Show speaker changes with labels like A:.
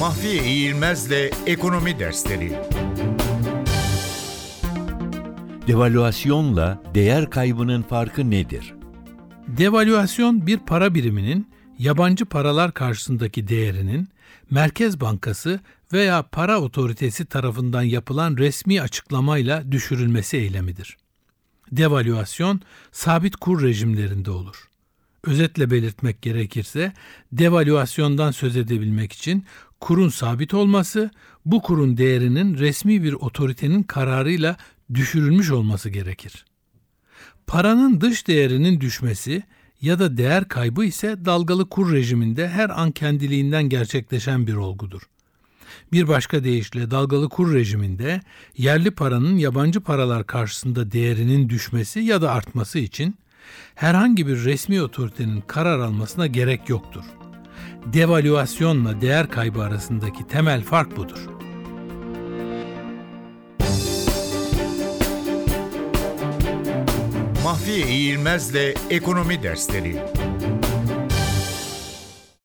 A: Mahfiye İğilmez'le Ekonomi Dersleri
B: Devalüasyonla değer kaybının farkı nedir?
C: Devalüasyon bir para biriminin yabancı paralar karşısındaki değerinin Merkez Bankası veya para otoritesi tarafından yapılan resmi açıklamayla düşürülmesi eylemidir. Devalüasyon sabit kur rejimlerinde olur. Özetle belirtmek gerekirse devalüasyondan söz edebilmek için kurun sabit olması, bu kurun değerinin resmi bir otoritenin kararıyla düşürülmüş olması gerekir. Paranın dış değerinin düşmesi ya da değer kaybı ise dalgalı kur rejiminde her an kendiliğinden gerçekleşen bir olgudur. Bir başka deyişle dalgalı kur rejiminde yerli paranın yabancı paralar karşısında değerinin düşmesi ya da artması için herhangi bir resmi otoritenin karar almasına gerek yoktur. Devalüasyonla değer kaybı arasındaki temel fark budur.
A: Mahfiye İğilmez'le Ekonomi Dersleri